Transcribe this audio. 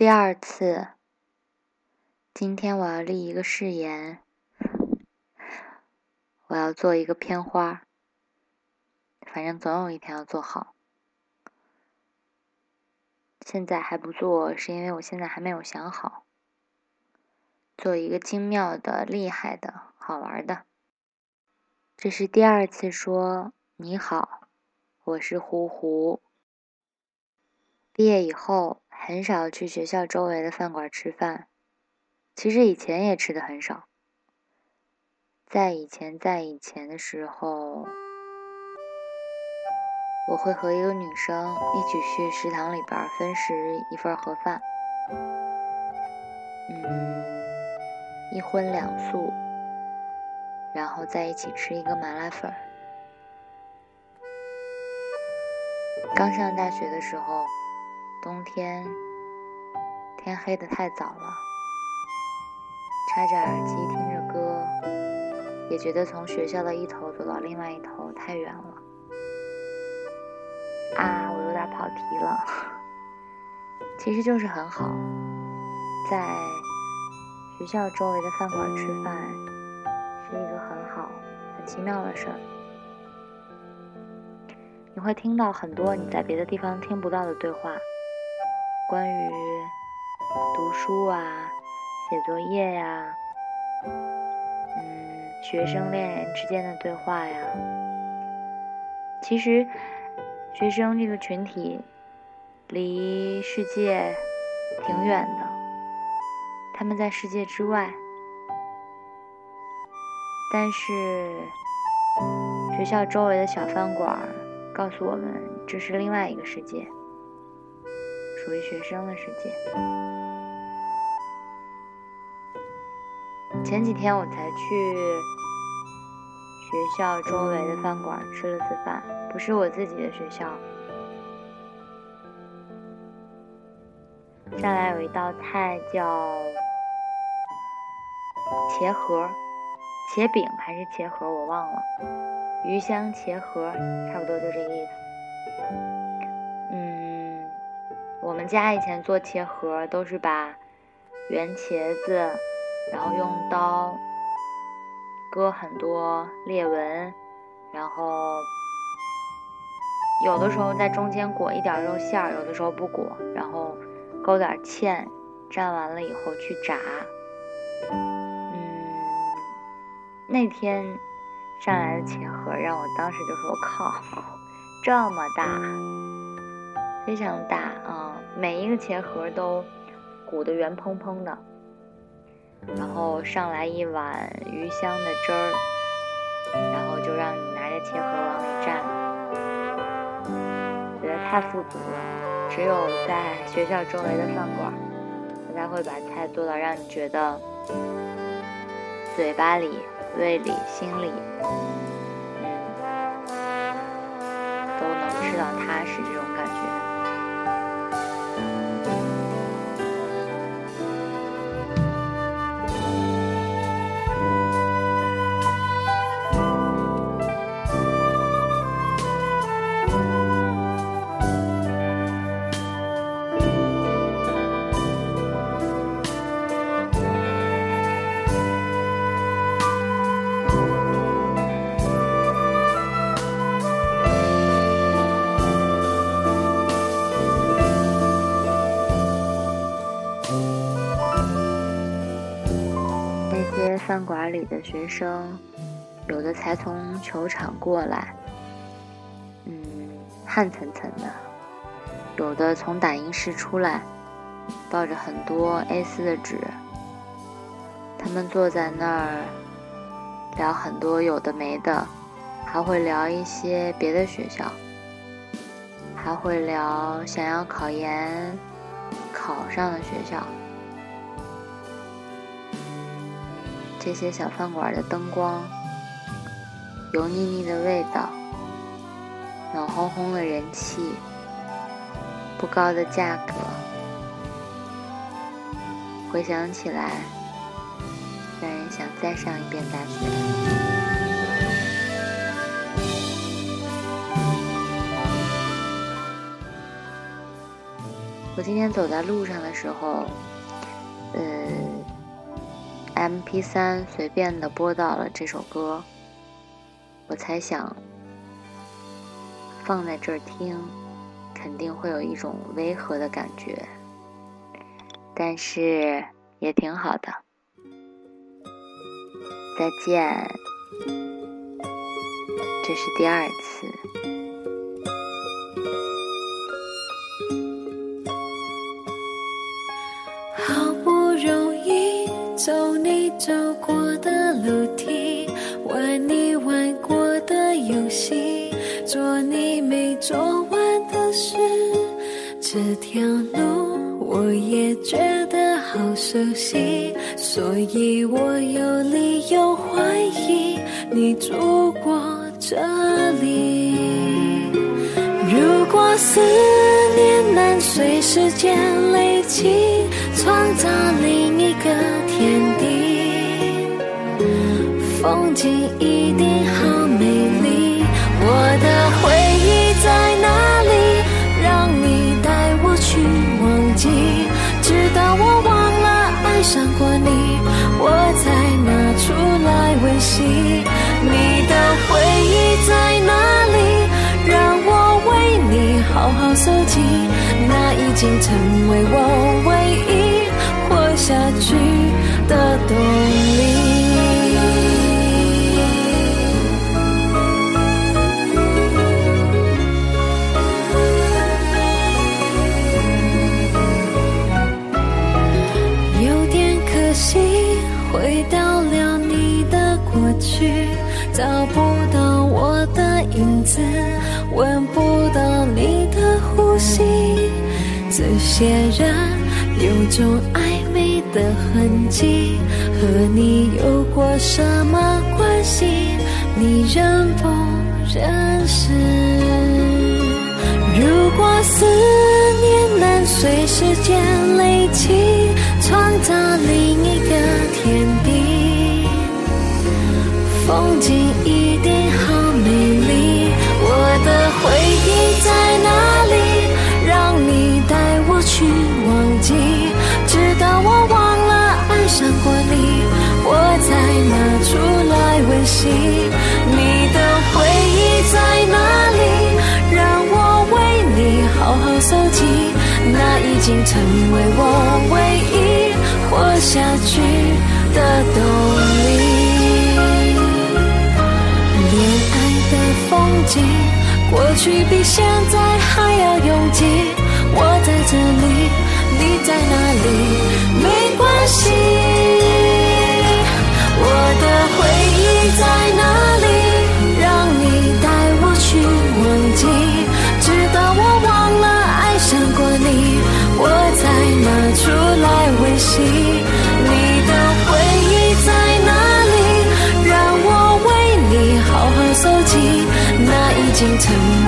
第二次，今天我要立一个誓言，我要做一个片花，反正总有一天要做好。现在还不做，是因为我现在还没有想好，做一个精妙的、厉害的、好玩的。这是第二次说你好，我是胡胡。毕业以后。很少去学校周围的饭馆吃饭，其实以前也吃的很少。在以前，在以前的时候，我会和一个女生一起去食堂里边分食一份盒饭，嗯，一荤两素，然后在一起吃一个麻辣粉。刚上大学的时候。冬天，天黑的太早了，插着耳机听着歌，也觉得从学校的一头走到另外一头太远了。啊，我有点跑题了，其实就是很好，在学校周围的饭馆吃饭，是一个很好、很奇妙的事儿。你会听到很多你在别的地方听不到的对话。关于读书啊、写作业呀，嗯，学生恋人之间的对话呀，其实学生这个群体离世界挺远的，他们在世界之外，但是学校周围的小饭馆告诉我们，这是另外一个世界。属于学生的世界。前几天我才去学校周围的饭馆吃了次饭，不是我自己的学校。上来有一道菜叫茄盒、茄饼还是茄盒，我忘了。鱼香茄盒，差不多就这个意思。家以前做茄盒，都是把圆茄子，然后用刀割很多裂纹，然后有的时候在中间裹一点肉馅儿，有的时候不裹，然后勾点芡，蘸完了以后去炸。嗯，那天上来的茄盒让我当时就说：“靠，这么大，非常大啊！”每一个茄盒都鼓得圆蓬蓬的，然后上来一碗鱼香的汁儿，然后就让你拿着茄盒往里蘸，觉得太富足了。只有在学校周围的饭馆，他才会把菜做到让你觉得嘴巴里、胃里、心里，都能吃到踏实这种感觉。饭馆里的学生，有的才从球场过来，嗯，汗涔涔的；有的从打印室出来，抱着很多 A4 的纸。他们坐在那儿聊很多有的没的，还会聊一些别的学校，还会聊想要考研考上的学校。这些小饭馆的灯光，油腻腻的味道，暖烘烘的人气，不高的价格，回想起来，让人想再上一遍大学。我今天走在路上的时候，呃，M P 三随便的播到了这首歌，我猜想放在这儿听，肯定会有一种违和的感觉，但是也挺好的。再见，这是第二次。走你走过的楼梯，玩你玩过的游戏，做你没做完的事。这条路我也觉得好熟悉，所以我有理由怀疑你住过这里。如果思念能随时间累积，创造另一个。风景一定好美丽。我的回忆在哪里？让你带我去忘记，直到我忘了爱上过你，我才拿出来温习。你的回忆在哪里？让我为你好好搜集，那已经成为我唯一活下去。去，找不到我的影子，闻不到你的呼吸。这些人有种暧昧。的痕迹和你有过什么关系？你认不认识？如果思念能随时间累积，风景一定好美丽。我的回忆在哪里？让你带我去忘记，直到我忘。了爱上过你，我才拿出来温习。你的回忆在哪里？让我为你好好搜集。那已经成为我唯一活下去过去比现在还要拥挤，我在这里，你在哪里？没关系，我的。心疼。